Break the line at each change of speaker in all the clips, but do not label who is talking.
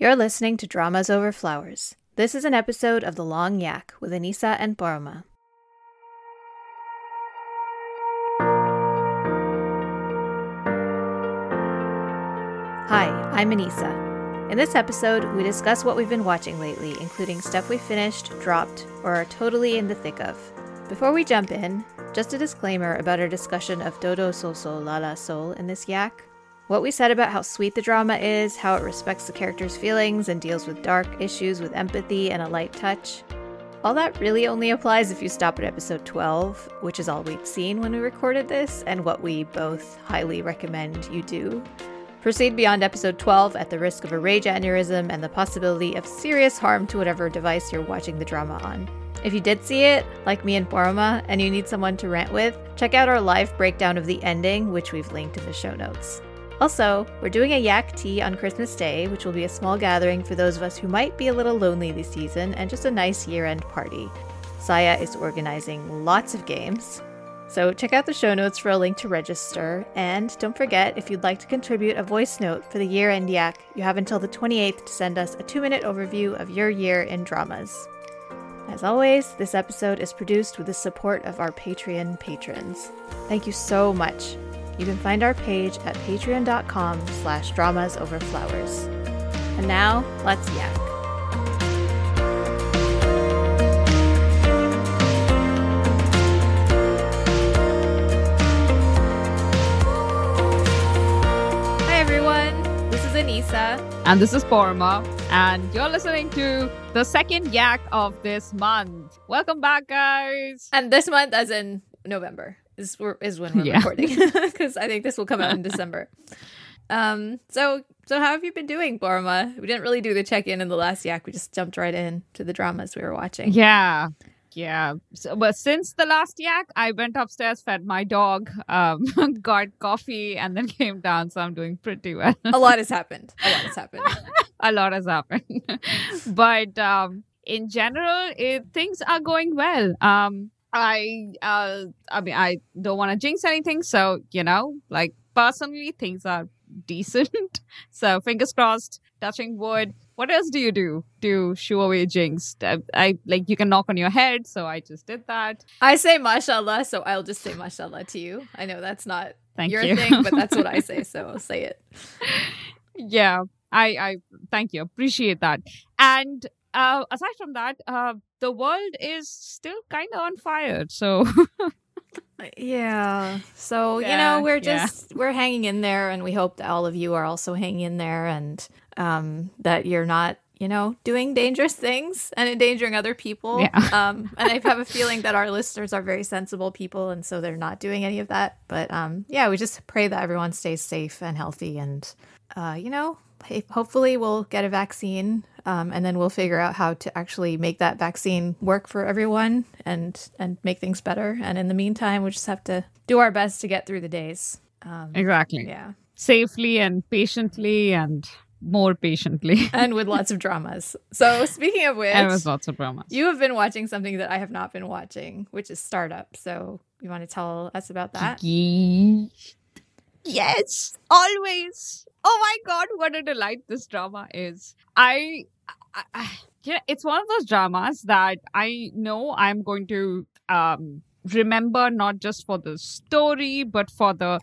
You're listening to Dramas Over Flowers. This is an episode of The Long Yak with Anisa and Paroma. Hi, I'm Anisa. In this episode, we discuss what we've been watching lately, including stuff we finished, dropped, or are totally in the thick of. Before we jump in, just a disclaimer about our discussion of Dodo Sol Sol La La Sol in this yak. What we said about how sweet the drama is, how it respects the character's feelings and deals with dark issues with empathy and a light touch. All that really only applies if you stop at episode 12, which is all we'd seen when we recorded this, and what we both highly recommend you do. Proceed beyond episode 12 at the risk of a rage aneurysm and the possibility of serious harm to whatever device you're watching the drama on. If you did see it, like me and Paroma, and you need someone to rant with, check out our live breakdown of the ending, which we've linked in the show notes. Also, we're doing a yak tea on Christmas Day, which will be a small gathering for those of us who might be a little lonely this season and just a nice year end party. Saya is organizing lots of games, so check out the show notes for a link to register. And don't forget, if you'd like to contribute a voice note for the year end yak, you have until the 28th to send us a two minute overview of your year in dramas. As always, this episode is produced with the support of our Patreon patrons. Thank you so much. You can find our page at patreon.com slash dramas over flowers. And now, let's yak. Hi everyone, this is Anisa.
And this is Paroma, and you're listening to the second yak of this month. Welcome back, guys.
And this month, as in November, is, is when we're
Yeah.
recording because I think this will come out in December. Um, so so how have you been doing, Paroma? We didn't really do the check in in the last yak. We just jumped right in to the dramas we were watching.
Yeah, yeah. So, but since the last yak, I went upstairs, fed my dog, um, got coffee, and then came down. So I'm doing pretty well.
A lot has happened. A lot has happened.
a lot has happened, but um, in general, it, things are going well. Um, I, uh, I mean, I don't want to jinx anything, so you know, like personally, things are decent. so fingers crossed. Touching wood. What else do you do to shoo away jinx? I, I like you can knock on your head, so I just did that.
I say mashallah, so I'll just say mashallah to you. I know that's not
Thank
your
you.
thing, but that's what I say, so I'll say it.
yeah, I, I thank you, appreciate that. And uh, aside from that, uh, the world is still kind of on fire. So
Yeah. So, you know, we're
yeah.
just we're hanging in there and we hope that all of you are also hanging in there and um that you're not, you know, doing dangerous things and endangering other people.
Yeah.
Um and I have a feeling that our listeners are very sensible people and so they're not doing any of that. But um yeah, we just pray that everyone stays safe and healthy and uh you know, hopefully we'll get a vaccine um, and then we'll figure out how to actually make that vaccine work for everyone and and make things better. And in the meantime we just have to do our best to get through the days. Um,
exactly,
yeah.
Safely and patiently and more patiently.
and with lots of dramas. So speaking of which
and with lots of dramas.
you have been watching something that i have not been watching which is startup. So you want to tell us about that?
Yes, always. Oh my god, what a delight this drama is. I, I, I yeah, it's one of those dramas that I know I'm going to um remember not just for the story but for the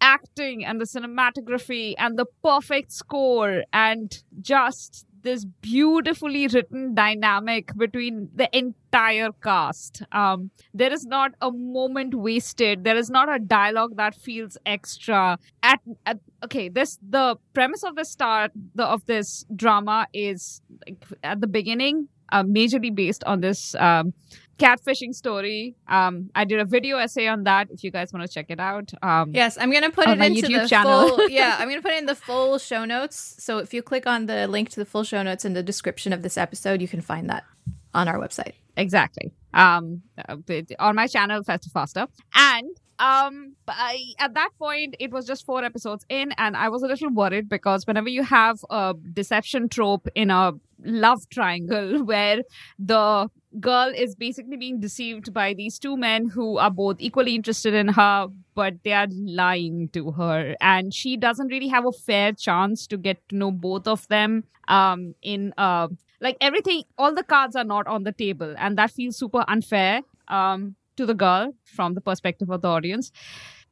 acting and the cinematography and the perfect score and just this beautifully written dynamic between the entire cast. Um, there is not a moment wasted. There is not a dialogue that feels extra. At, at okay, this the premise of the start the, of this drama is like, at the beginning, uh, majorly based on this um, catfishing story. Um, I did a video essay on that. If you guys want to check it out, um,
yes i'm gonna put it into
YouTube
the
channel.
full yeah i'm gonna put it in the full show notes so if you click on the link to the full show notes in the description of this episode you can find that on our website
exactly um uh, on my channel faster faster and um I, at that point it was just four episodes in and i was a little worried because whenever you have a deception trope in a love triangle where the girl is basically being deceived by these two men who are both equally interested in her, but they are lying to her. And she doesn't really have a fair chance to get to know both of them um, in uh, like everything, all the cards are not on the table. And that feels super unfair um, to the girl from the perspective of the audience.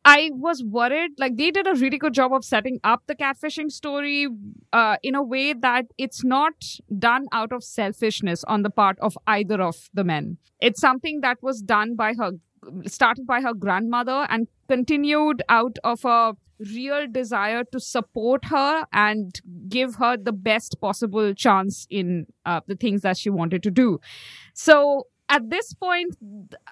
I was worried. Like they did a really good job of setting up the catfishing story uh, in a way that it's not done out of selfishness on the part of either of the men. It's something that was done by her, started by her grandmother and continued out of a real desire to support her and give her the best possible chance in uh, the things that she wanted to do. So at this point,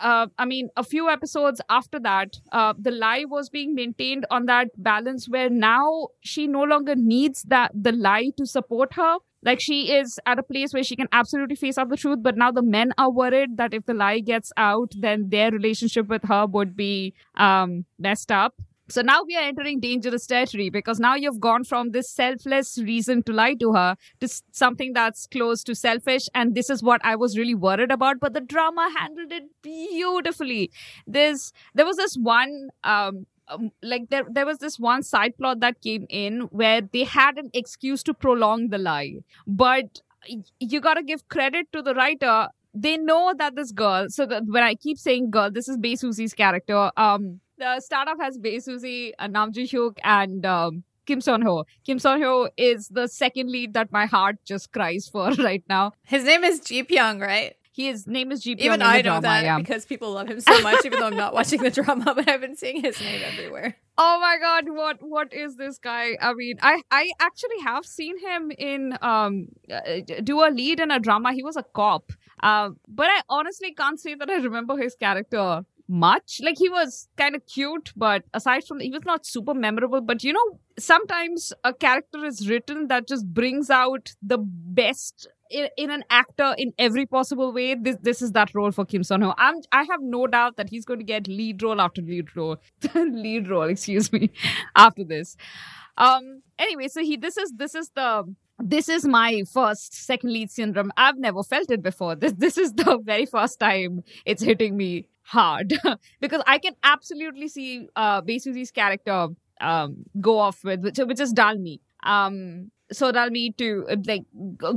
uh, I mean, a few episodes after that, uh, the lie was being maintained on that balance where now she no longer needs that the lie to support her. Like she is at a place where she can absolutely face up the truth, but now the men are worried that if the lie gets out, then their relationship with her would be um, messed up. So now we are entering dangerous territory because now you've gone from this selfless reason to lie to her to something that's close to selfish. And this is what I was really worried about. But the drama handled it beautifully. There's, there was this one, um, um, like there there was this one side plot that came in where they had an excuse to prolong the lie but you got to give credit to the writer they know that this girl so that when i keep saying girl this is Bae Suzy's character um the startup has Bae Suzy, uh, Nam Joo Hyuk, and um, Kim Seon Ho. Kim Seon Ho is the second lead that my heart just cries for right now.
His name is Ji Pyeong, right?
His name is Ji Pyeong.
Even I know drama, that yeah. because people love him so much, even though I'm not watching the drama, but I've been seeing his name everywhere.
Oh my god, what what is this guy? I mean, I I actually have seen him in um uh, do a lead in a drama. He was a cop. Uh, but I honestly can't say that I remember his character much. Like he was kind of cute, but aside from he was not super memorable. But you know, sometimes a character is written that just brings out the best in, in, an actor in every possible way. This this is that role for Kim Seon Ho. I'm I have no doubt that he's going to get lead role after lead role, lead role. Excuse me, after this. Um. Anyway, so he this is this is the this is my first second lead syndrome. I've never felt it before. This this is the very first time it's hitting me hard because I can absolutely see uh Bae Suzy's character um go off with which, which is Dalmi. Um so Dalmi to uh, like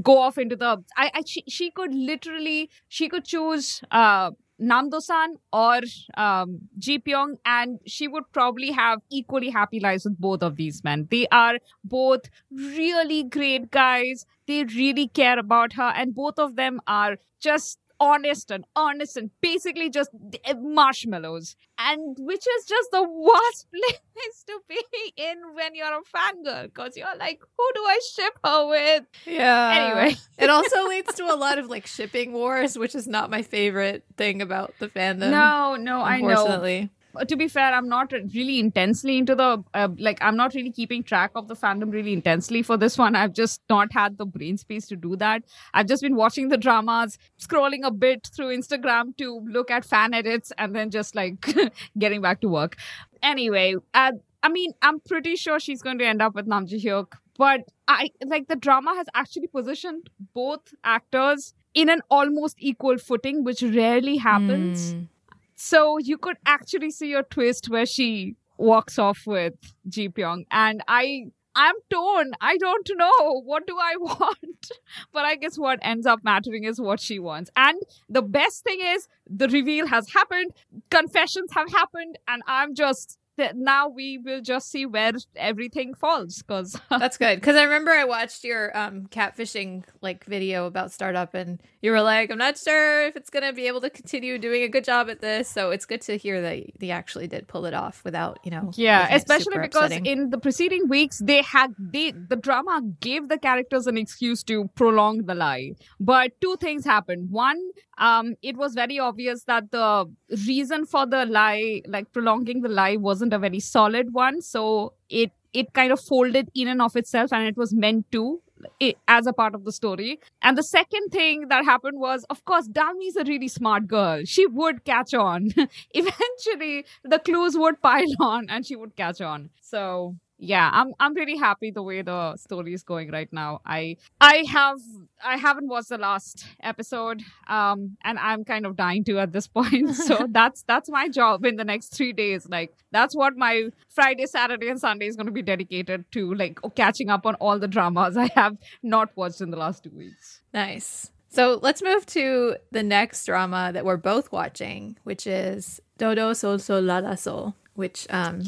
go off into the I, I she, she could literally she could choose uh Nam Do-san or um, Ji Pyeong, and she would probably have equally happy lives with both of these men. They are both really great guys. They really care about her, and both of them are just honest and honest and basically just eh, marshmallows. And which is just the worst place to be in when you're a fangirl because you're like who do i ship her with?
Yeah. Anyway. It also leads to a lot of like shipping wars which is not my favorite thing about the fandom.
No no i know to be fair, I'm not really intensely into the uh, like. I'm not really keeping track of the fandom really intensely for this one. I've just not had the brain space to do that. I've just been watching the dramas, scrolling a bit through Instagram to look at fan edits, and then just like getting back to work. Anyway, uh, I mean, I'm pretty sure she's going to end up with Nam Joo Hyuk, but I like the drama has actually positioned both actors in an almost equal footing, which rarely happens. Mm so you could actually see a twist where she walks off with Ji Pyeong. And I I'm torn. I don't know. What do I want? but I guess what ends up mattering is what she wants. And the best thing is the reveal has happened, confessions have happened, and I'm just now we will just see where everything falls because
that's good. Because i remember i watched your um catfishing like video about startup and you were like i'm not sure if it's gonna be able to continue doing a good job at this. So it's good to hear that they actually did pull it off without you know
yeah especially because upsetting. in the preceding weeks they had they the drama gave the characters an excuse to prolong the lie. But two things happened. One um it was very obvious that the reason for the lie like prolonging the lie wasn't a very solid one so it it kind of folded in and of itself and it was meant to it, as a part of the story. And the second thing that happened was, of course, Dalmi's a really smart girl. She would catch on. Eventually, the clues would pile on and she would catch on. So yeah i'm i'm pretty happy the way the story is going right now. I i have i haven't watched the last episode um and i'm kind of dying to at this point. So that's that's my job in the next three days. Like that's what my friday saturday and sunday is going to be dedicated to like catching up on all the dramas i have not watched in the last two weeks.
Nice. So let's move to the next drama that we're both watching, which is Dodo Sol Sol La La Sol, which um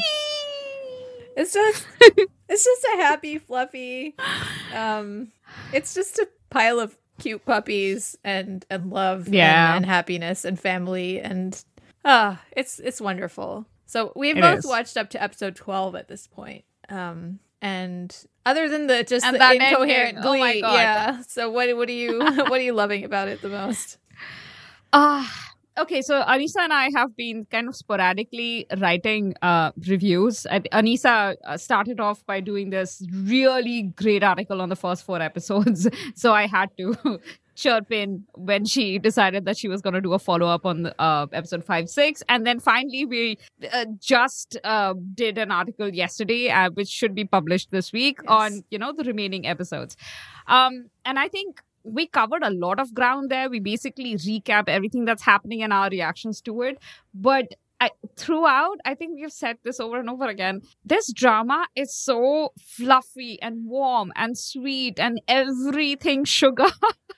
it's just it's just a happy, fluffy um it's just a pile of cute puppies and and love
Yeah.
and, and happiness and family and ah it's it's wonderful. So we've
It
both
is.
watched up to episode 12 at this point. Um and other than the just
And
the incoherent
ending, oh my
glee,
God.
yeah. So what what are you what are you loving about it the most?
Ah, okay. So Anisa and I have been kind of sporadically writing uh, reviews. And Anisa uh, started off by doing this really great article on the first four episodes. So I had to chirp in when she decided that she was going to do a follow up on uh, episode five, six. And then finally, we uh, just uh, did an article yesterday, uh, which should be published this week
Yes.
on, you know, the remaining episodes. Um, and I think we covered a lot of ground there. We basically recap everything that's happening and our reactions to it. But I, throughout, I think we've said this over and over again. This drama is so fluffy and warm and sweet and everything sugar,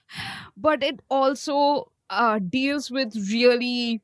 but it also uh, deals with really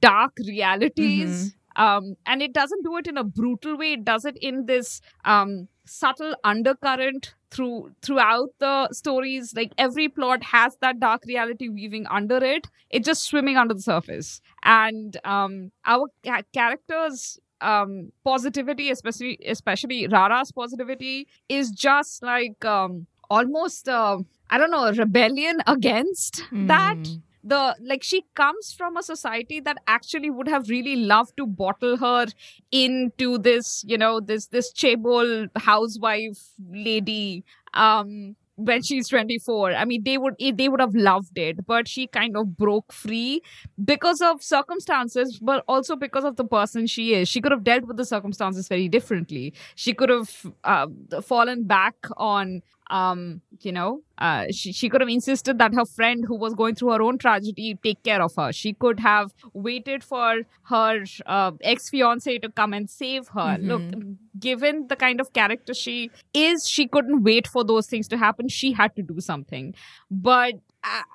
dark realities. Um, and it doesn't do it in a brutal way. It does it in this um, subtle undercurrent through throughout the stories. Like every plot has that dark reality weaving under it. It's just swimming under the surface. And um, our ca- characters um positivity especially especially rara's positivity is just like um almost uh, i don't know rebellion against that
Mm.
The like she comes from a society that actually would have really loved to bottle her into this you know this this chaebol housewife lady um when she's 24 i mean they would they would have loved it but she kind of broke free because of circumstances but also because of the person she is. She could have dealt with the circumstances very differently. She could have uh, fallen back on um you know uh, she, she could have insisted that her friend who was going through her own tragedy take care of her. She could have waited for her uh, ex-fiance to come and save her.
Mhm.
look given the kind of character she is she couldn't wait for those things to happen. She had to do something. But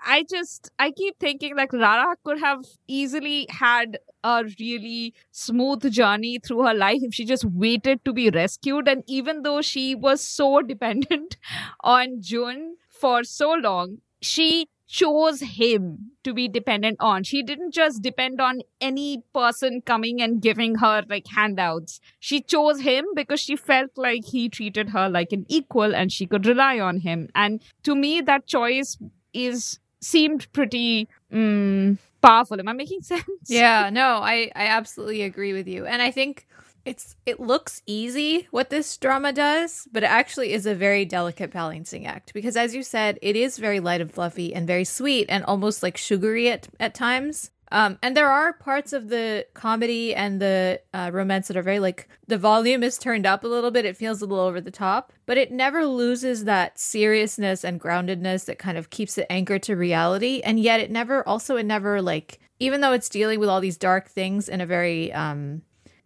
I, just I keep thinking like Rara could have easily had a really smooth journey through her life if she just waited to be rescued. And even though she was so dependent on Jun for so long, she chose him to be dependent on. She didn't just depend on any person coming and giving her like handouts. She chose him because she felt like he treated her like an equal and she could rely on him. And to me, that choice is seemed pretty mm, powerful. Am I making sense?
Yeah, no, I I absolutely agree with you. And I think it's it looks easy what this drama does, but it actually is a very delicate balancing act because as you said, it is very light and fluffy and very sweet and almost like sugary at at times. Um, and there are parts of the comedy and the uh, romance that are very like the volume is turned up a little bit. It feels a little over the top, but it never loses that seriousness and groundedness that kind of keeps it anchored to reality. And yet, it never also it never like even though it's dealing with all these dark things in a very um,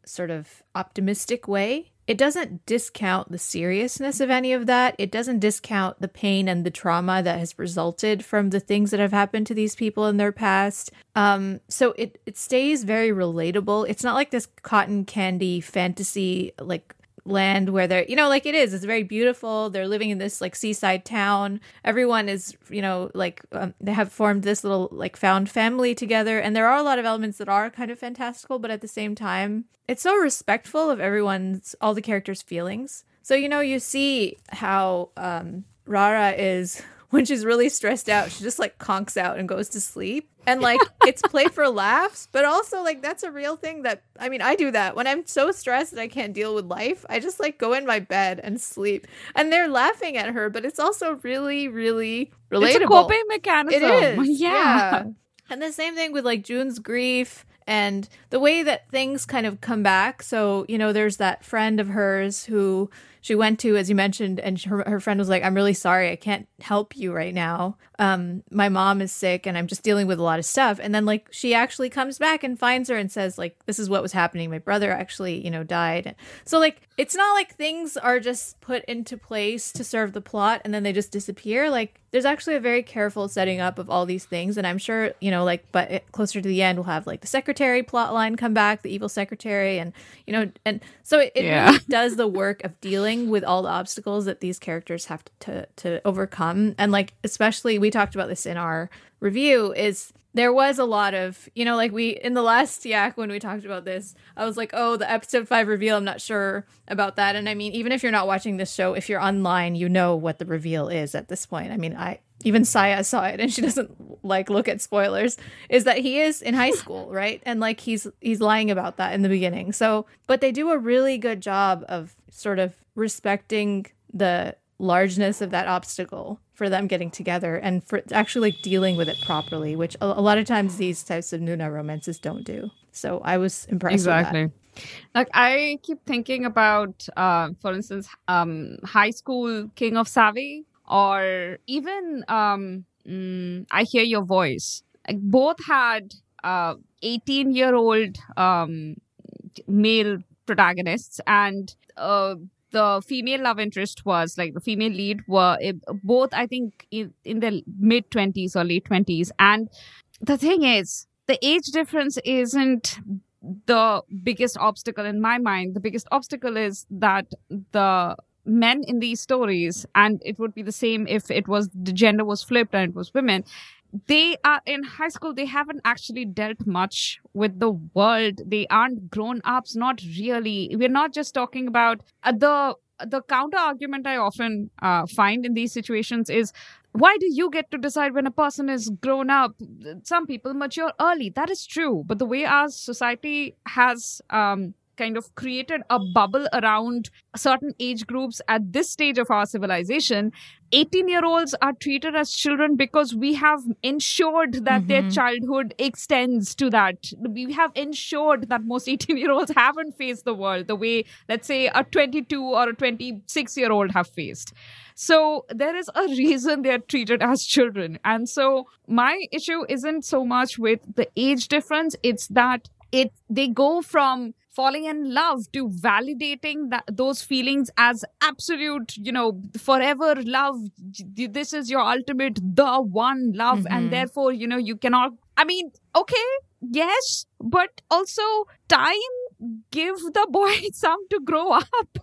sort of optimistic way, it doesn't discount the seriousness of any of that. It doesn't discount the pain and the trauma that has resulted from the things that have happened to these people in their past. Um, so it it stays very relatable. It's not like this cotton candy fantasy like land where they're you know like it is it's very beautiful. They're living in this like seaside town. Everyone is you know like um, they have formed this little like found family together. And there are a lot of elements that are kind of fantastical but at the same time it's so respectful of everyone's all the characters feelings. So you know you see how um rara is when she's really stressed out she just like conks out and goes to sleep. And like it's play for laughs but also like that's a real thing that i mean i do that. When i'm so stressed that i can't deal with life i just like go in my bed and sleep. And they're laughing at her but it's also really really relatable
It's a coping mechanism.
it is.
Yeah.
and the same thing with like june's grief and the way that things kind of come back. So, you know, there's that friend of hers who she went to, as you mentioned, and her, her friend was like, I'm really sorry. I can't help you right now. Um, my mom is sick and I'm just dealing with a lot of stuff. And then, like, she actually comes back and finds her and says, like, this is what was happening. My brother actually, you know, died. So, like, it's not like things are just put into place to serve the plot and then they just disappear. Like, there's actually a very careful setting up of all these things. And I'm sure, you know, like, but closer to the end, we'll have like the secretary plot line come back, the evil secretary. And, you know, and so it, it yeah. really does the work of dealing with all the obstacles that these characters have to, to, to overcome. And like, especially, we talked about this in our review, is there was a lot of you know like we in the last yak when we talked about this i was like oh the episode 5 reveal i'm not sure about that and i mean even if you're not watching this show if you're online you know what the reveal is at this point i mean i even saya saw it and she doesn't like look at spoilers is that he is in high school right and like he's he's lying about that in the beginning so but they do a really good job of sort of respecting the largeness of that obstacle for them getting together and for actually like dealing with it properly, which a, a lot of times these types of Nuna romances don't do. So I was impressed. Exactly.
Like I keep thinking about, uh, for instance, um, High School King of Savvy, or even um, mm, I Hear Your Voice. Like both had uh, 18 year old um, male protagonists and uh, the female love interest was like the female lead were eh, both i think in, in their mid 20s or late 20s and the thing is the age difference isn't the biggest obstacle in my mind the biggest obstacle is that the men in these stories and it would be the same if it was the gender was flipped and it was women they are in high school they haven't actually dealt much with the world. They aren't grown ups not really. We're not just talking about uh, the the counter argument i often uh, find in these situations is why do you get to decide when a person is grown up? Some people mature early. That is true. But the way our society has um, kind of created a bubble around certain age groups at this stage of our civilization. 18 year olds are treated as children because we have ensured that mm-hmm. their childhood extends to that. We have ensured that most 18 year olds haven't faced the world the way let's say a 22 or a 26 year old have faced. So there is a reason they're treated as children. And so my issue isn't so much with the age difference. It's that it they go from falling in love to validating that those feelings as absolute you know forever love. This is your ultimate the one love mm-hmm. and therefore you know you cannot i mean okay yes but also time give the boy some to grow up.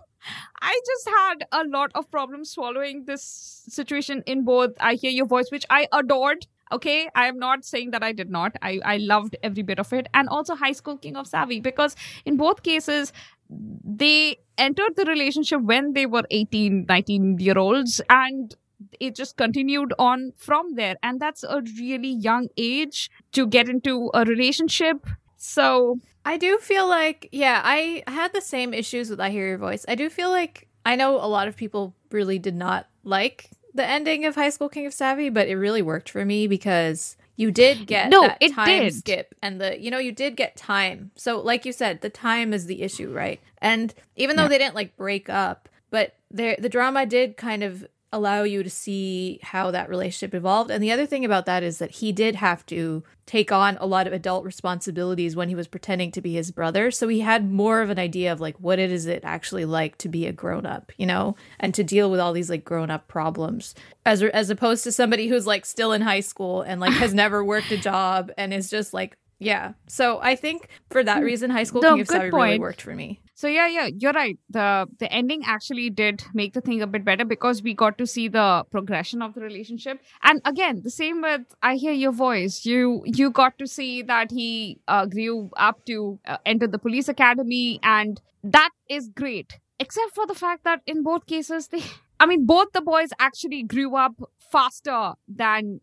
I just had a lot of problems swallowing this situation in both I Hear Your Voice, which I adored okay i am not saying that i did not. I i loved every bit of it. And also high school king of savvy because in both cases they entered the relationship when they were 18 19 year olds and it just continued on from there. And that's a really young age to get into a relationship. So
i do feel like yeah i had the same issues with i hear your voice. I do feel like i know a lot of people really did not like the ending of High School King of Savvy, but it really worked for me because you did get no, that it time did. skip and the you know you did get time. So like you said, the time is the issue, right? And even though yeah. they didn't like break up, but the the drama did kind of allow you to see how that relationship evolved. And the other thing about that is that he did have to take on a lot of adult responsibilities when he was pretending to be his brother. So he had more of an idea of like what it is it actually like to be a grown up, you know, and to deal with all these like grown up problems as as opposed to somebody who's like still in high school and like has never worked a job and is just like yeah. So I think for that reason, High School no, King of Savvy really worked for me.
So yeah, yeah, you're right. The the ending actually did make the thing a bit better because we got to see the progression of the relationship. And again, the same with I hear your voice. You you got to see that he uh, grew up to uh, enter the police academy, and that is great. Except for the fact that in both cases they I mean, both the boys actually grew up faster than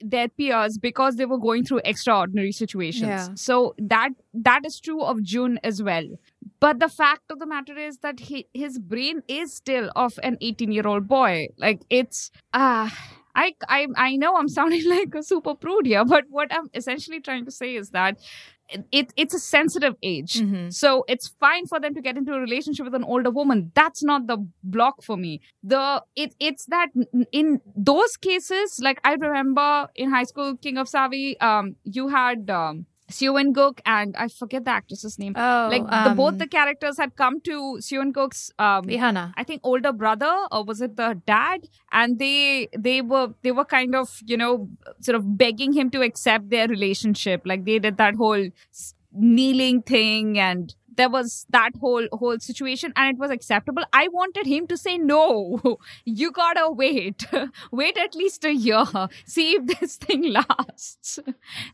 their peers because they were going through extraordinary situations. Yeah. So that that is true of June as well. But the fact of the matter is that he, his brain is still of an 18 year old boy. Like it's ah. Uh, I, I I know I'm sounding like a super prude here, but what I'm essentially trying to say is that it, it's a sensitive age.
Mhm.
So it's fine for them to get into a relationship with an older woman. That's not the block for me. The it it's that in those cases, like I remember in high school, King of Savi, um, you had um, Seo In Guk and I forget the actress's name.
Oh,
like the both the characters had come to Seo In Guk's um,
Ihana.
I think older brother or was it the dad and they they were they were kind of you know sort of begging him to accept their relationship like they did that whole kneeling thing and there was that whole whole situation and it was acceptable. I wanted him to say no you gotta wait. Wait at least a year. See if this thing lasts.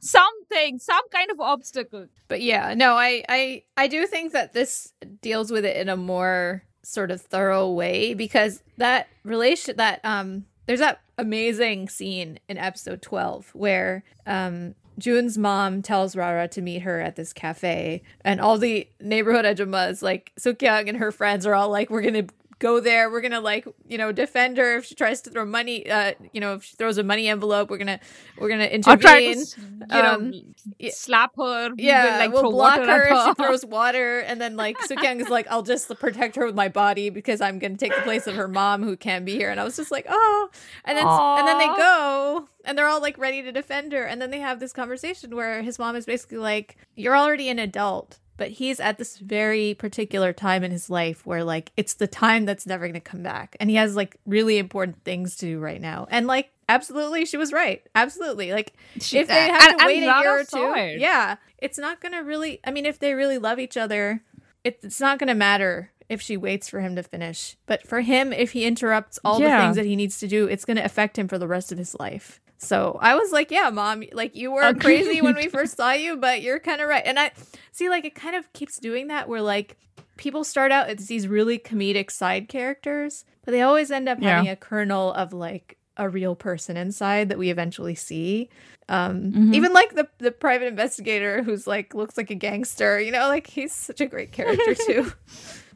Something some kind of obstacle.
But yeah, no, I, I I do think that this deals with it in a more sort of thorough way because that relation that um there's that amazing scene in episode 12 where um June's mom tells Rara to meet her at this cafe, and all the neighborhood ajumas, like Sukyung and her friends, are all like, "We're gonna go there. We're gonna like, you know, defend her if she tries to throw money. Uh, you know, if she throws a money envelope, we're gonna, we're gonna
try to
intervene.
you know
Um,
slap her we
Yeah,
will, like
we'll block her if she throws water, and then like Sukyung is like, "I'll just protect her with my body because I'm gonna take the place of her mom who can't be here." And I was just like, "Oh," and then and then they go, and they're all like ready to defend her, and then they have this conversation where his mom is basically like, "You're already an adult." But he's at this very particular time in his life where, like, it's the time that's never going to come back. And he has, like, really important things to do right now. And, like, absolutely, she was right. Absolutely. Like,
She-
if they
had
to wait a year or two, yeah, it's not gonna really. I mean, if they really love each other, it, it's not gonna matter if she waits for him to finish. But for him, if he interrupts all the things that he needs to do, it's gonna affect him for the rest of his life. So I was like, yeah, mom, like you were
Agreed.
crazy when we first saw you, but you're kind of right. And I see, like, it kind of keeps doing that where like people start out as these really comedic side characters, but they always end up
Yeah.
having a kernel of like a real person inside that we eventually see. Um,
Mhm.
Even like the the private investigator who's like looks like a gangster, you know, like he's such a great character too.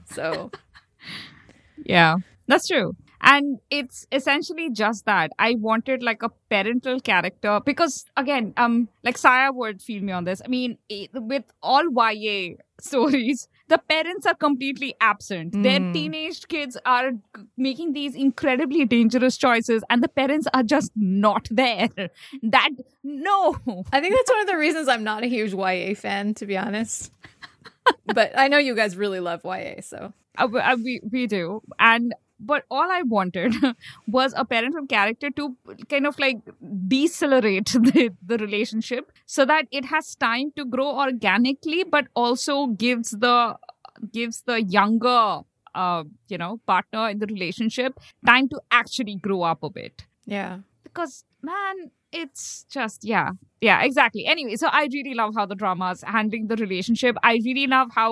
So
Yeah, that's true. And it's essentially just that. I wanted like a parental character because again, um, like Saya would feel me on this. I mean, it, with all YA stories, the parents are completely absent. Their
Mm.
teenage kids are making these incredibly dangerous choices, and the parents are just not there. That no,
I think that's one of the reasons I'm not a huge YA fan, to be honest. But I know you guys really love YA, so.
Uh, we- uh, we we do. And but all i wanted was a parental character to kind of like decelerate the, the relationship so that it has time to grow organically but also gives the gives the younger uh you know partner in the relationship time to actually grow up a bit.
Yeah.
because man it's just yeah yeah exactly. Anyway so i really love how the drama is handling the relationship. I really love how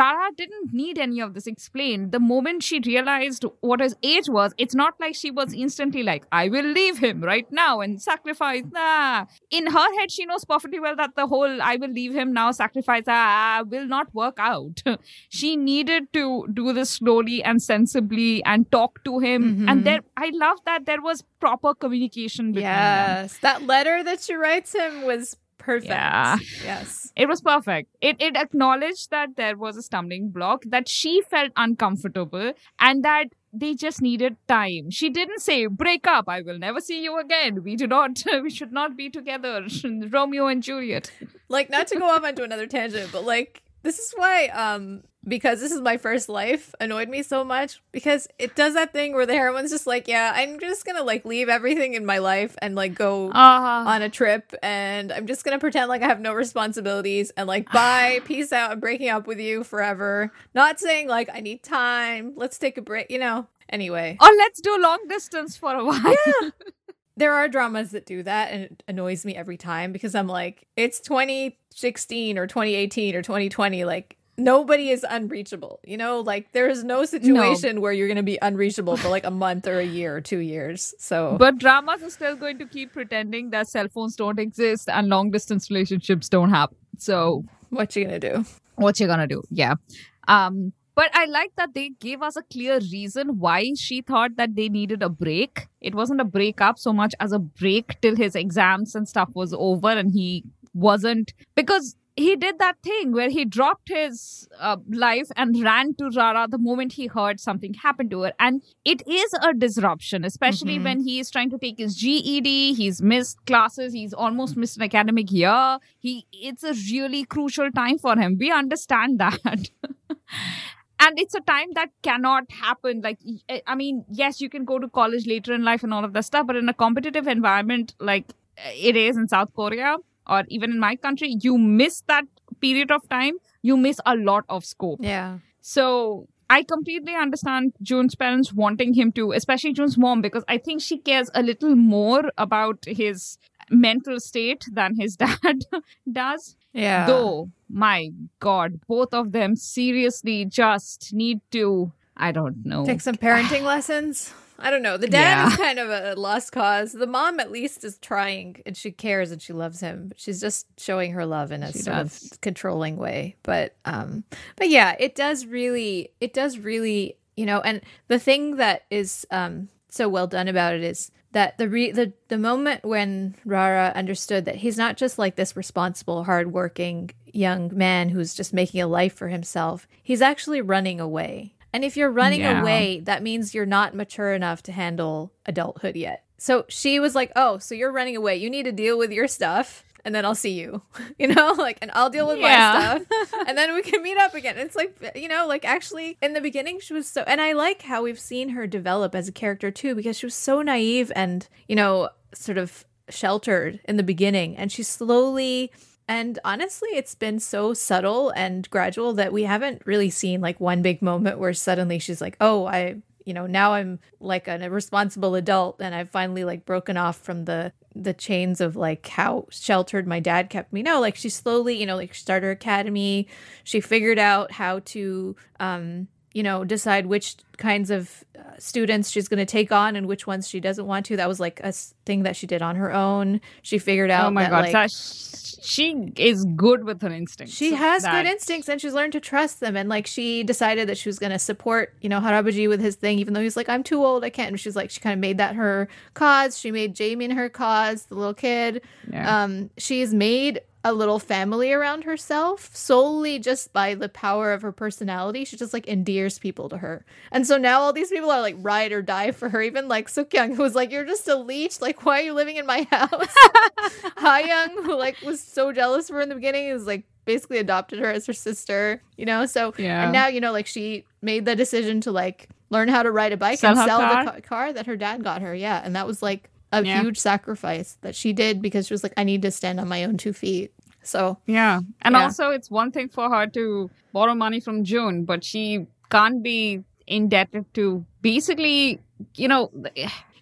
rara didn't need any of this explained. The moment she realized what his age was it's not like she was instantly like i will leave him right now and sacrifice nah. In her head she knows perfectly well that the whole i will leave him now sacrifice ah, will not work out. She needed to do this slowly and sensibly and talk to him.
Mhm.
and there i love that there was proper communication between them.
Yes. That letter that she writes him was perfect.
Yeah.
Yes.
it was perfect it it acknowledged that there was a stumbling block that she felt uncomfortable and that they just needed time she didn't say break up i will never see you again we do not we should not be together romeo and juliet
Like not to go off onto another tangent, but like this is why um because this is my first life annoyed me so much because it does that thing where the heroine's just like, yeah, I'm just gonna like leave everything in my life and like go
uh,
on a trip and I'm just gonna pretend like I have no responsibilities and like bye, peace out, I'm breaking up with you forever. Not saying like I need time, let's take a break, you know. Anyway.
or let's do long distance for a while
There are dramas that do that and it annoys me every time because I'm like, it's 2016 or 2018 or 2020, like nobody is unreachable. You know, like there is no situation where you're gonna be unreachable for like a month or a year or two years. So
But dramas are still going to keep pretending that cell phones don't exist and long distance relationships don't happen. So
what you gonna do?
what you gonna do? Yeah. Um but I like that they gave us a clear reason why she thought that they needed a break. It wasn't a breakup so much as a break till his exams and stuff was over and he wasn't because he did that thing where he dropped his uh, life and ran to Rara the moment he heard something happened to her. And it is a disruption, especially
Mhm.
when he is trying to take his GED. He's missed classes. He's almost missed an academic year. He, it's a really crucial time for him. We understand that. And it's a time that cannot happen like eh, i mean yes you can go to college later in life and all of that stuff but in a competitive environment like eh, it is in south korea or even in my country you miss that period of time you miss a lot of scope
Yeah.
so I completely understand June's parents wanting him to, especially June's mom, because I think she cares a little more about his mental state than his dad does.
Yeah.
Though, my God, both of them seriously just need to, I don't know.
Take some parenting lessons. I don't know. The dad
Yeah.
is kind of a lost cause. The mom, at least, is trying and she cares and she loves him. She's just showing her love in a
She
sort
does.
of controlling way. But, um, but yeah, it does really, it does really, you know. And the thing that is um so well done about it is that the re- the the moment when Rara understood that he's not just like this responsible, hardworking young man who's just making a life for himself. He's actually running away. And if you're running
Yeah.
away, that means you're not mature enough to handle adulthood yet. So she was like, "Oh, so you're running away. You need to deal with your stuff." And then I'll see you, you know, like, and I'll deal with
Yeah.
my stuff, and then we can meet up again. It's like, you know, like actually in the beginning, she was so, and I like how we've seen her develop as a character too, because she was so naive and, you know, sort of sheltered in the beginning. And she slowly, and honestly, it's been so subtle and gradual that we haven't really seen like one big moment where suddenly she's like, oh, I, you know, now I'm like an, a responsible adult and I've finally like broken off from the the chains of like how sheltered my dad kept me. No, like she slowly, you know, like started her academy. She figured out how to um you know, decide which kinds of uh, students she's going to take on and which ones she doesn't want to. That was like a thing that she did on her own. She figured out
oh my
that
God.
like
she is good with her instincts.
she has
That-
good instincts and she's learned to trust them. And like she decided that she was going to support, you know, Harabaji with his thing, even though he's like, I'm too old, I can't. And she's like, she kind of made that her cause. She made Jamie her cause, the little kid.
Yeah.
Um, she's made a little family around herself solely just by the power of her personality. She just like endears people to her. And so now all these people are like ride or die for her. Even like Sukyung, who was like, You're just a leech. Like, why are you living in my house? Young, who like was so jealous of her in the beginning, is like basically adopted her as her sister, you know? So
Yeah.
and now, you know, like she made the decision to like learn how to ride a bike
Sell
and sell
car?
the ca- car that her dad got her. Yeah. And that was like a
Yeah.
huge sacrifice that she did because she was like, I need to stand on my own two feet. So
Yeah. And
Yeah.
also, it's one thing for her to borrow money from June, but she can't be indebted to basically, you know,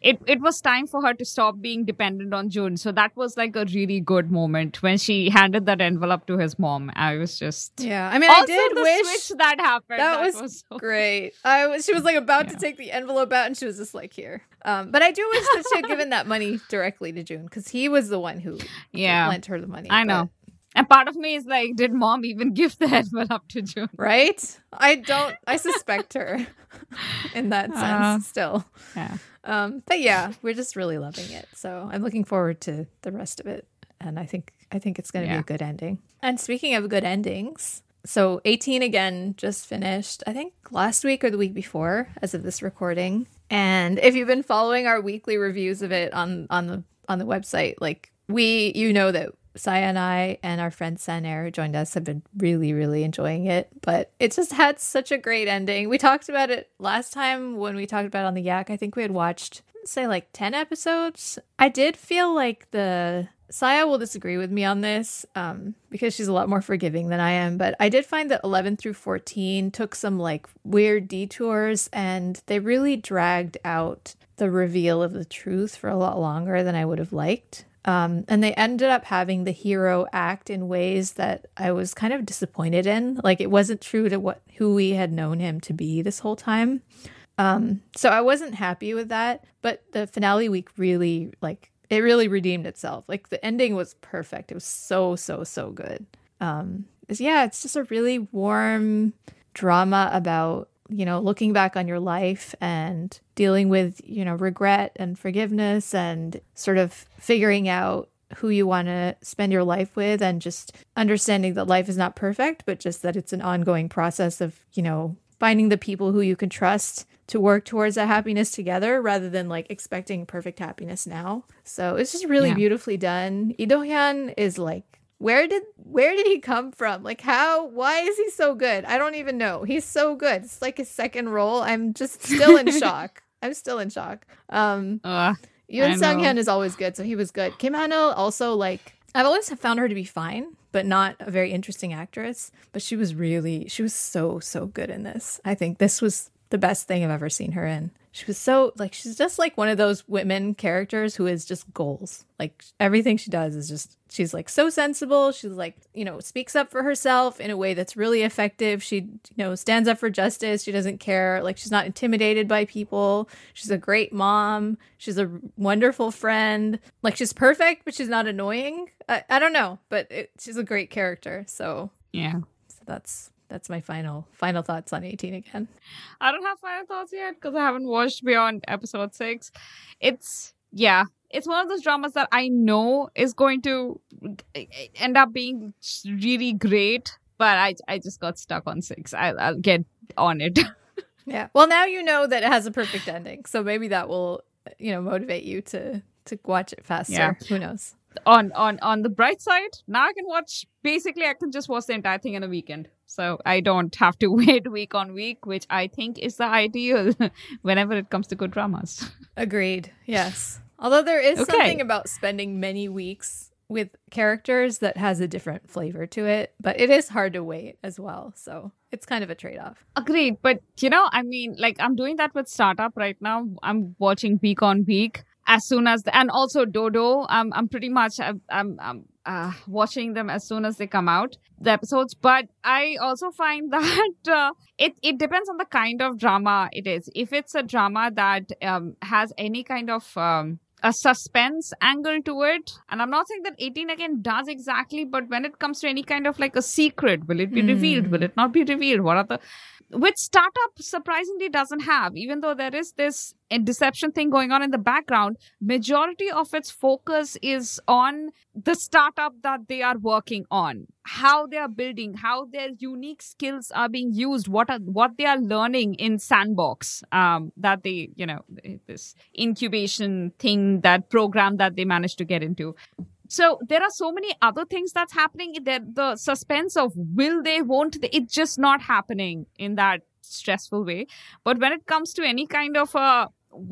it, it was time for her to stop being dependent on June. So that was like a really good moment when she handed that envelope to his mom. I was just.
yeah, I mean,
also,
I did wish
that happened.
that was
so-
great. I was she was like about to take the envelope out and she was just like here. Um, but I do wish that she had given that money directly to June because he was the one who
Yeah.
lent her the money.
I know. And part of me is like, did mom even give the envelope to June?
right? I don't. I suspect her in that sense.
Uh,
still,
Yeah.
um, but yeah, we're just really loving it. So I'm looking forward to the rest of it, and I think I think it's going to be a good ending. And speaking of good endings, so 18 again just finished. I think last week or the week before, as of this recording. And if you've been following our weekly reviews of it on on the on the website, like we, you know that Saya and I and our friend Sanair who joined us have been really, really enjoying it. But it just had such a great ending. We talked about it last time when we talked about on the Yak. I think we had watched say like 10 episodes. I did feel like the Saya will disagree with me on this um, because she's a lot more forgiving than I am. But I did find that 11 through 14 took some like weird detours and they really dragged out the reveal of the truth for a lot longer than I would have liked. Um, and they ended up having the hero act in ways that I was kind of disappointed in. Like it wasn't true to what who we had known him to be this whole time. Um, so I wasn't happy with that. But the finale week really like it really redeemed itself. Like the ending was perfect. It was so so so good. Um, yeah, it's just a really warm drama about you know looking back on your life and dealing with you know regret and forgiveness and sort of figuring out who you want to spend your life with and just understanding that life is not perfect, but just that it's an ongoing process of, you know, finding the people who you can trust to work towards that happiness together rather than like expecting perfect happiness now. So it's just really
Yeah.
beautifully done. Do-hyun is like where did where did he come from? Like how why is he so good? I don't even know. He's so good. It's like his second role. I'm just still in shock. I'm still in shock. Um Yoon
I
Sung. Hyun is always good, so he was good. Kim Ha Neul also like I've always found her to be fine, but not a very interesting actress. But she was really she was so so good in this. I think this was the best thing I've ever seen her in. She was so like she's just like one of those women characters who is just goals. Like everything she does is just she's like so sensible. She's like, you know, speaks up for herself in a way that's really effective. She, you know, stands up for justice. She doesn't care. Like she's not intimidated by people. She's a great mom. She's a wonderful friend. Like she's perfect, but she's not annoying. I, I don't know, but it, she's a great character. So,
yeah.
so that's that's my final final thoughts on 18 again.
I don't have final thoughts yet because I haven't watched beyond episode six. It's yeah, it's one of those dramas that I know is going to end up being really great, but I I just got stuck on six. I, I'll get on it.
Yeah. Well, now you know that it has a perfect ending, so maybe that will you know motivate you to to watch it faster.
Yeah.
Who knows?
on on on the bright side, now I can watch. Basically, I can just watch the entire thing in a weekend, so I don't have to wait week on week, which I think is the ideal whenever it comes to good dramas.
Agreed. Yes. Although there is
Okay.
something about spending many weeks with characters that has a different flavor to it, but it is hard to wait as well. So it's kind of a trade off.
Agreed, but you know, I mean, like I'm doing that with startup right now. I'm watching week on week as soon as the, and also Dodo. I'm I'm pretty much I'm I'm, I'm uh, watching them as soon as they come out the episodes. But I also find that uh, it it depends on the kind of drama it is. If it's a drama that um, has any kind of um, a suspense angle to it. And I'm not saying that 18 again does exactly, but when it comes to any kind of like a secret, will it be revealed? Will it not be revealed? What are the which startup surprisingly doesn't have even though there is this uh, deception thing going on in the background majority of its focus is on the startup that they are working on. How they are building how their unique skills are being used what are what they are learning in sandbox um that they you know this incubation thing that program that they managed to get into so there are so many other things that's happening there the suspense of will they won't they it's just not happening in that stressful way but when it comes to any kind of a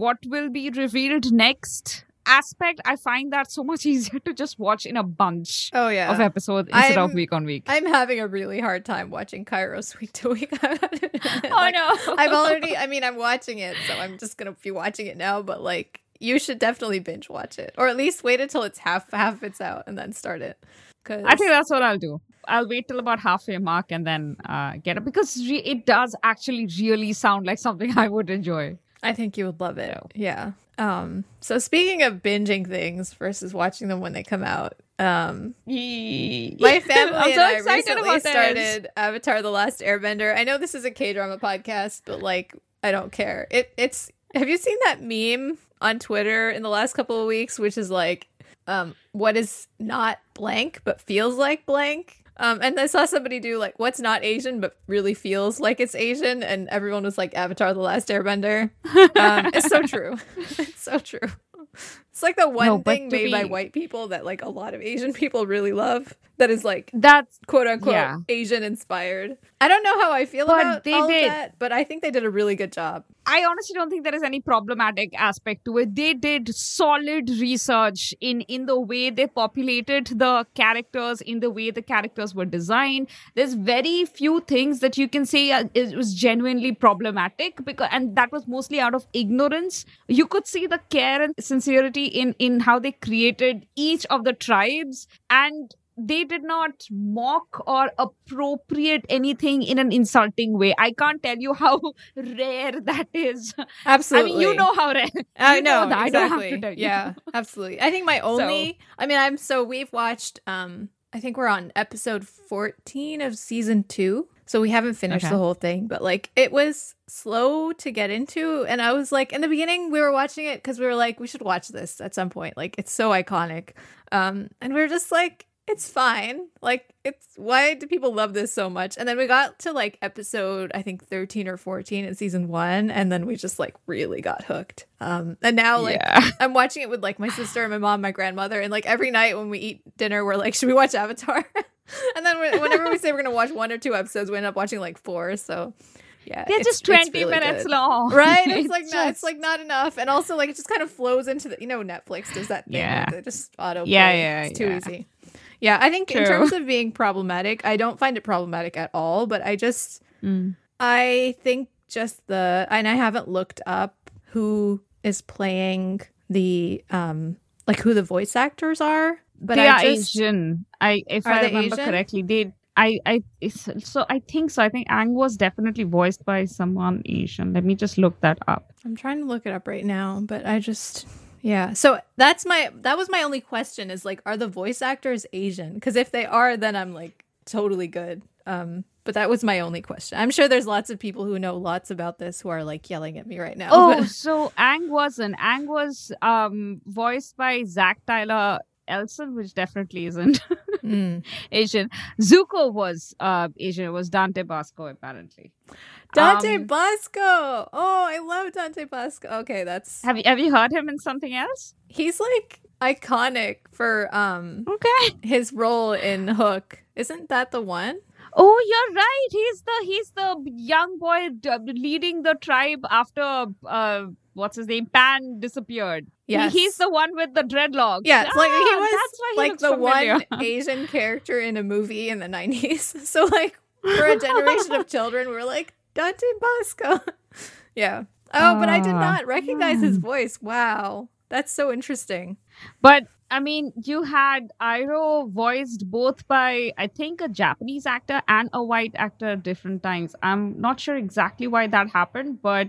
what will be revealed next aspect i find that so much easier to just watch in a bunch
Oh yeah.
of episodes instead of
I'm-
week on week
I'm having a really hard time watching Kairos week to week.
oh no
I've already I mean I'm watching it, so I'm just gonna be watching it now, but like you should definitely binge watch it. Or at least wait until it's half half it's out and then start it. Cause
I think that's what I'll do. I'll wait till about halfway mark and then uh, get it because re- it does actually really sound like something I would enjoy.
I think you would love it. Yeah. Um so speaking of binging things versus watching them when they come out, um
My
family
I'm
and
so
I
excited
recently started Avatar the Last Airbender. I know this is a K-drama podcast, but like I don't care. It it's have you seen that meme on Twitter in the last couple of weeks which is like um what is not blank but feels like blank? Um, and I saw somebody do like what's not Asian but really feels like it's Asian, and everyone was like Avatar: The Last Airbender. Um, it's so true. it's so true. It's like the one
No,
thing made by white people that like a lot of Asian people really love. That is like
That's
quote unquote
Yeah.
Asian inspired. I don't know how I feel
But
about
they
all
did.
that, but I think they did a really good job.
I honestly don't think there is any problematic aspect to it. They did solid research in in the way they populated the characters, in the way the characters were designed. There's very few things that you can say uh, it was genuinely problematic because, and that was mostly out of ignorance. You could see the care and sincerity in in how they created each of the tribes and they did not mock or appropriate anything in an insulting way. I can't tell you how rare that is.
Absolutely.
I mean, you know how rare.
I
you
know,
that. I
exactly.
don't have to tell you.
Yeah, absolutely. I think my only I mean I'm so we've watched um I think we're on episode 14 of season 2. So we haven't finished
Okay.
the whole thing, but like it was slow to get into. And I was like, in the beginning, we were watching it because we were like, we should watch this at some point. Like it's so iconic. Um, and we are just like, it's fine. Like it's why do people love this so much? And then we got to like episode I think 13 or 14 in season 1 and then we just like really got hooked. Um and now like
yeah.
I'm watching it with like my sister and my mom, my grandmother, and like every night when we eat dinner, we're like, should we watch Avatar? and then whenever we say we're gonna watch one or two episodes, we end up watching like four. So yeah,
They're
it's-
just
it's
20
really
minutes
good.
long.
Right? It's like not, it's like not enough, and also like it just kind of flows into the you know Netflix does that thing
Yeah.
they just auto
Yeah, yeah,
it's too
yeah.
easy. Yeah, I think in terms of being problematic, I don't find it problematic at all, but I just
Mm.
I think just the and I haven't looked up who is playing the um like who the voice actors are, but
they
I
are
just
Asian. I if I remember
Asian?
correctly, they I I so I think so. I think Aang was definitely voiced by someone Asian. Let me just look that up.
I'm trying to look it up right now, but I just yeah. So that's my that was my only question is like are the voice actors Asian? Cuz if they are then I'm like totally good. Um but that was my only question. I'm sure there's lots of people who know lots about this who are like yelling at me right now.
Oh,
but-
so Aang wasn't. Aang was um voiced by Zach Tyler Eisen, which definitely isn't
Mm.
Asian. Zuko was uh Asian. It was Dante Basco apparently.
Dante
Um,
Basco. Oh, I love Dante Basco. Okay, that's
Have you have you heard him in something else?
he's like iconic for um
Okay.
his role in Hook. Isn't that the one?
Oh, you're right. He's the he's the young boy d- leading the tribe after uh what's his name? Pan disappeared. He- he's the one with the dreadlocks.
Yeah, it's like he
Ah,
was
he
like the
familiar.
one Asian character in a movie in the 90s. So like for a generation of children, we're like Dante Basco. yeah. Oh, but I did
Ah,
not recognize his voice. Wow. That's so interesting.
But I mean, you had Iroh voiced both by I think a Japanese actor and a white actor at different times. I'm not sure exactly why that happened, but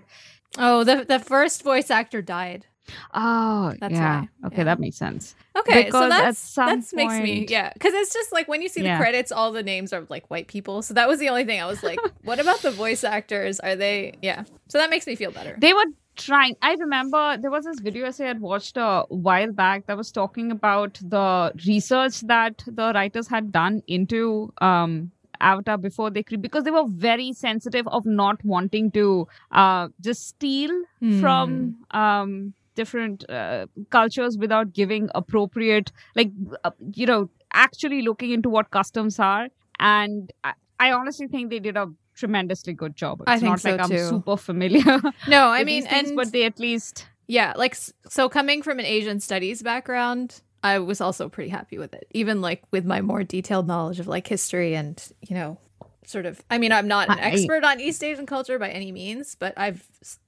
Oh, the the first voice actor died.
Oh,
That's
yeah.
why.
Okay,
Yeah.
that makes sense.
Okay, so
Because at
that's
some
that's makes me yeah, because it's just like when you see the
Yeah.
credits, all the names are like white people. So that was the only thing I was like, what about the voice actors? Are they yeah? So that makes me feel better.
They were trying. I remember there was this video essay I had watched a while back that was talking about the research that the writers had done into um Avatar before they cre- because they were very sensitive of not wanting to uh just steal
Hmm.
from um different uh, cultures without giving appropriate like uh, you know actually looking into what customs are and I, I honestly think they did a tremendously good job it's
I think
not
so,
like i'm
too.
super familiar
no, I mean,
things,
and
but they at least
Yeah, like so coming from an Asian studies background, I was also pretty happy with it. Even like with my more detailed knowledge of like history and, you know, sort of I mean, I'm not an expert on East Asian culture by any means, but I've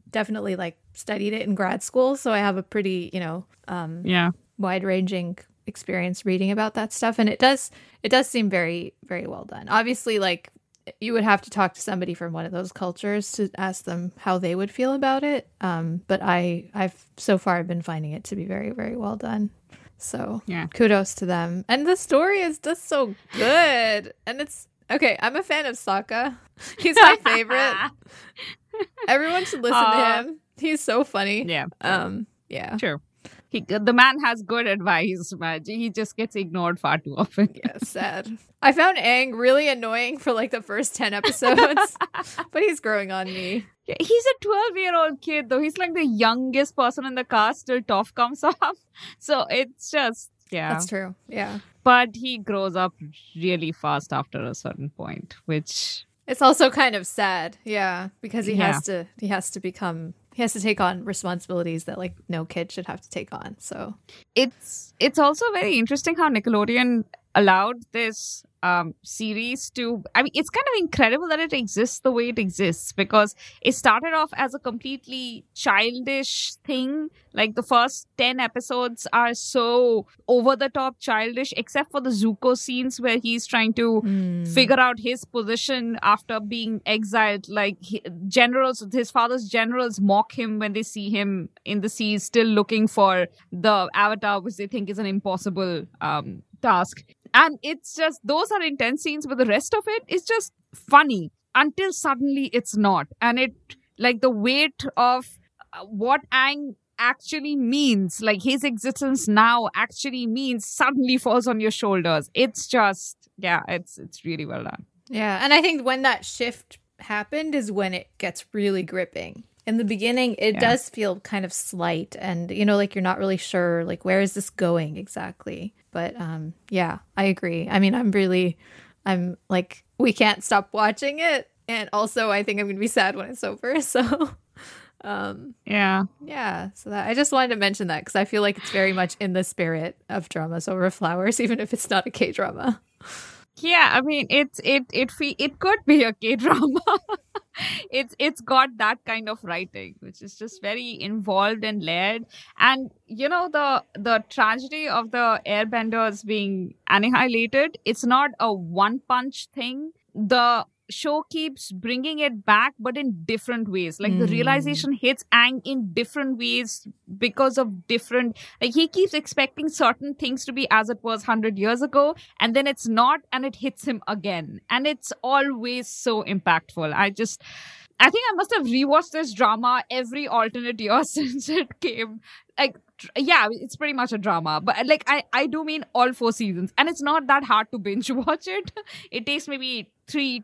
definitely like studied it in grad school, so I have a pretty, you know, um
yeah
wide-ranging experience reading about that stuff and it does it does seem very very well done. Obviously like you would have to talk to somebody from one of those cultures to ask them how they would feel about it. Um, but I, I've so far been finding it to be very, very well done. So
Yeah.
kudos to them. And the story is just so good. And it's okay. I'm a fan of Sokka. He's my favorite. Everyone should listen
Aw.
to him. He's so funny.
yeah
Um, yeah.
True. He, the man has good advice, but he just gets ignored far too often.
Yeah, sad. I found Aang really annoying for like the first 10 episodes, but he's growing on me.
Yeah, He's a 12 year old kid, though. He's like the youngest person in the cast till Toph comes off. So it's just, yeah.
That's true. Yeah.
But he grows up really fast after a certain point, which,
It's also kind of sad, yeah, because he
Yeah.
has to he has to become he has to take on responsibilities that like no kid should have to take on. So
it's it's also very interesting how Nickelodeon allowed this um, series to. I mean, it's kind of incredible that it exists the way it exists because it started off as a completely childish thing. Like the first ten episodes are so over the top childish, except for the Zuko scenes where he's trying to figure out his position after being exiled. Like he, generals, his father's generals mock him when they see him in the sea, still looking for the avatar, which they think is an impossible um, task. And it's just those are intense scenes, but the rest of it is just funny until suddenly it's not and it like the weight of uh, what aang actually means like his existence now actually means suddenly falls on your shoulders it's just yeah it's it's really well done
Yeah, and I think when that shift happened is when it gets really gripping. In the beginning, it
Yeah.
does feel kind of slight and you know like you're not really sure like where is this going exactly. But um yeah, I agree. I mean, I'm really I'm like we can't stop watching it and also I think I'm going to be sad when it's over. So um
yeah
yeah, so that I just wanted to mention that cuz I feel like it's very much in the spirit of dramas over flowers even if it's not a K-drama.
yeah i mean it's it it fe- it could be a k drama it's it's got that kind of writing which is just very involved and layered. And you know the the tragedy of the airbenders being annihilated it's not a one punch thing. The show keeps bringing it back but in different ways. Like the
Mm.
realization hits aang in different ways because of different like he keeps expecting certain things to be as it was 100 years ago and then it's not and it hits him again. And it's always so impactful. I just i think i must have rewatched this drama every alternate year since it came. Like yeah it's pretty much a drama but like i i do mean all four seasons and it's not that hard to binge watch it. It takes maybe three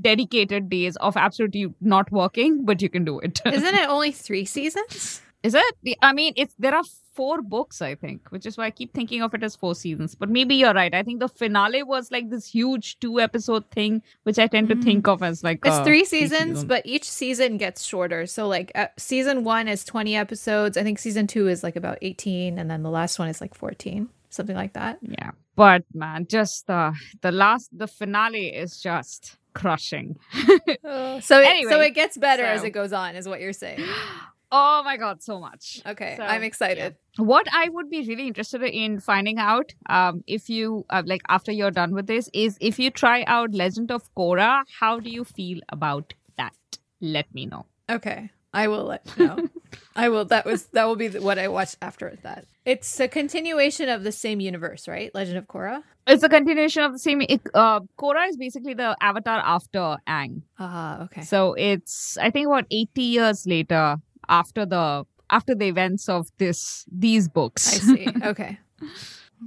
dedicated days of absolutely not working but you can do it
Isn't it only 3 seasons?
is it i mean it's there are four books i think which is why i keep thinking of it as four seasons but maybe you're right i think the finale was like this huge two episode thing which i tend to
Mm.
think of as like
It's
uh,
three seasons, but each season gets shorter. So, like, uh, season one is 20 episodes. I think season two is like about 18, and then the last one is like 14, something like that.
yeah but man just the the last the finale is just crushing
so, it, so it gets better as it goes on, is what you're saying.
oh my god so much
Okay,
So,
I'm excited.
what i would be really interested in finding out um if you uh, like after you're done with this is if you try out legend of korra how do you feel about that let me know
Okay, I will let you know. I will. That was that will be what I watched after that. It's a continuation of the same universe, right? Legend of Korra.
it's a continuation of the same it, uh korra is basically the avatar after aang
Ah, okay.
so it's i think about 80 years later after the after the events of this these books
I see. Okay.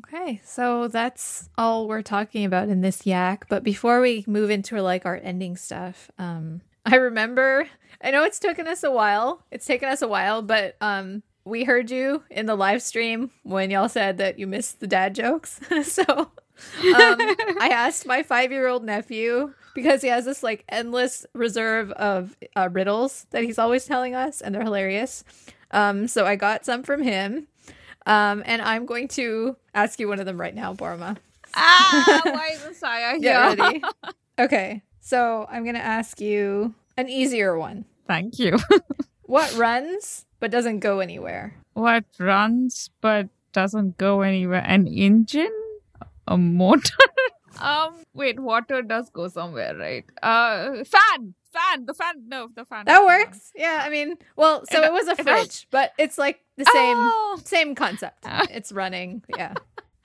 Okay, so that's all we're talking about in this yak. But before we move into like our ending stuff, um, I remember I know it's taken us a while. It's taken us a while, but um, we heard you in the live stream when y'all said that you missed the dad jokes. so um, I asked my five year old nephew because he has this like endless reserve of uh, riddles that he's always telling us, and they're hilarious. Um, so I got some from him. Um, and I'm going to ask you one of them right now, Paroma.
ah why is the saya
Get ready. okay, so I'm going to ask you an easier one.
thank you
What runs but doesn't go anywhere?
what runs but doesn't go anywhere an engine a motor um wait water does go somewhere right uh fan fan the fan no the fan
That works. Yeah, I mean, well, so
It-
it was a
it
fridge, but it's like the same
Oh,
same concept. It's running. Yeah.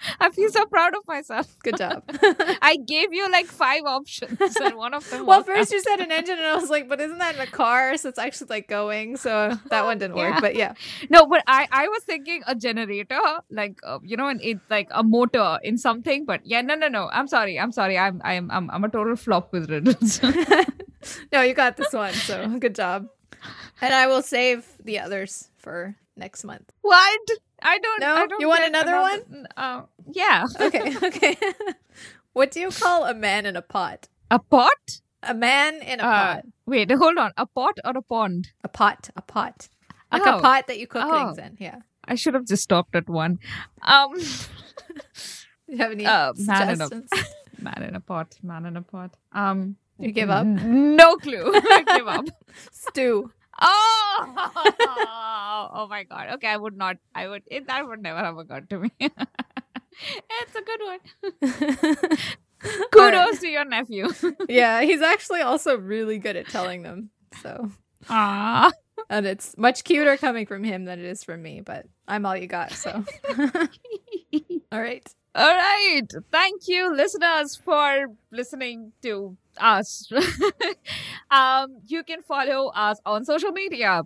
i feel so proud of myself
Good job.
i gave you like five options and one of them
well, first you said an engine, and I was like, but isn't that in a car? So it's actually like going. So that one didn't work.
Yeah.
But yeah.
No, but I I was thinking a generator, like uh, you know, and it like a motor in something. But yeah, no, no, no. I'm sorry. I'm sorry. I'm I'm I'm, I'm a total flop with riddles.
no, you got this one. So good job. And I will save the others for next month.
what? I don't.
No? You want
get
another
one? Uh, yeah.
Okay. Okay. what do you call a man in a pot?
A pot?
A man in a
Uh,
pot.
Wait, hold on. A pot or a pond?
A pot. A pot. Like
Oh.
a pot that you cook
Oh.
things in. Yeah.
I should have just stopped at one. Um,
Do you have any
Uh, man in a-
suggestions?
man in a pot. Man in a pot. Um,
You give up?
No clue. I give up.
Stew.
Oh, oh my god. Okay, I would not. I would. It, that would never have occurred to me. it's a good one. Kudos to your nephew.
yeah, he's actually also really good at telling them. So,
Ah,
and it's much cuter coming from him than it is from me, but I'm all you got. So, all right.
all right. Thank you, listeners, for listening to us. um, you can follow us on social media.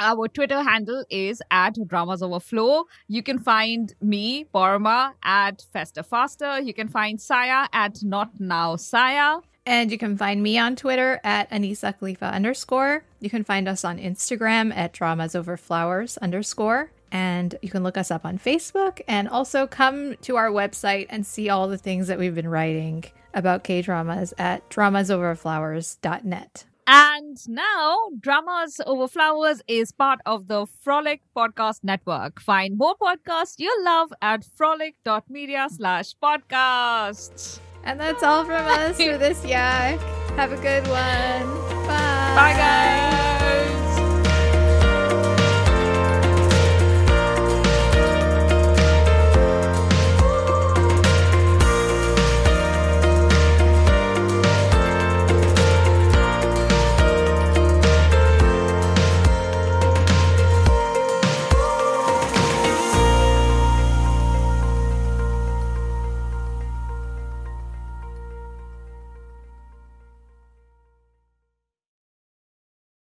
Our Twitter handle is at Dramas Overflow. You can find me, Paroma, at Festa Faster. You can find Saya at Not Now Saya.
And you can find me on Twitter at Anisa Khalifa underscore. You can find us on Instagram at Dramas Over Flowers underscore. And you can look us up on Facebook and also come to our website and see all the things that we've been writing about K dramas at dramasoverflowers.net.
And now, Dramas Over Flowers is part of the Frolic Podcast Network. Find more podcasts you'll love at frolic.media slash podcasts.
And that's all from us for this yak. Have a good one. Bye.
Bye, guys.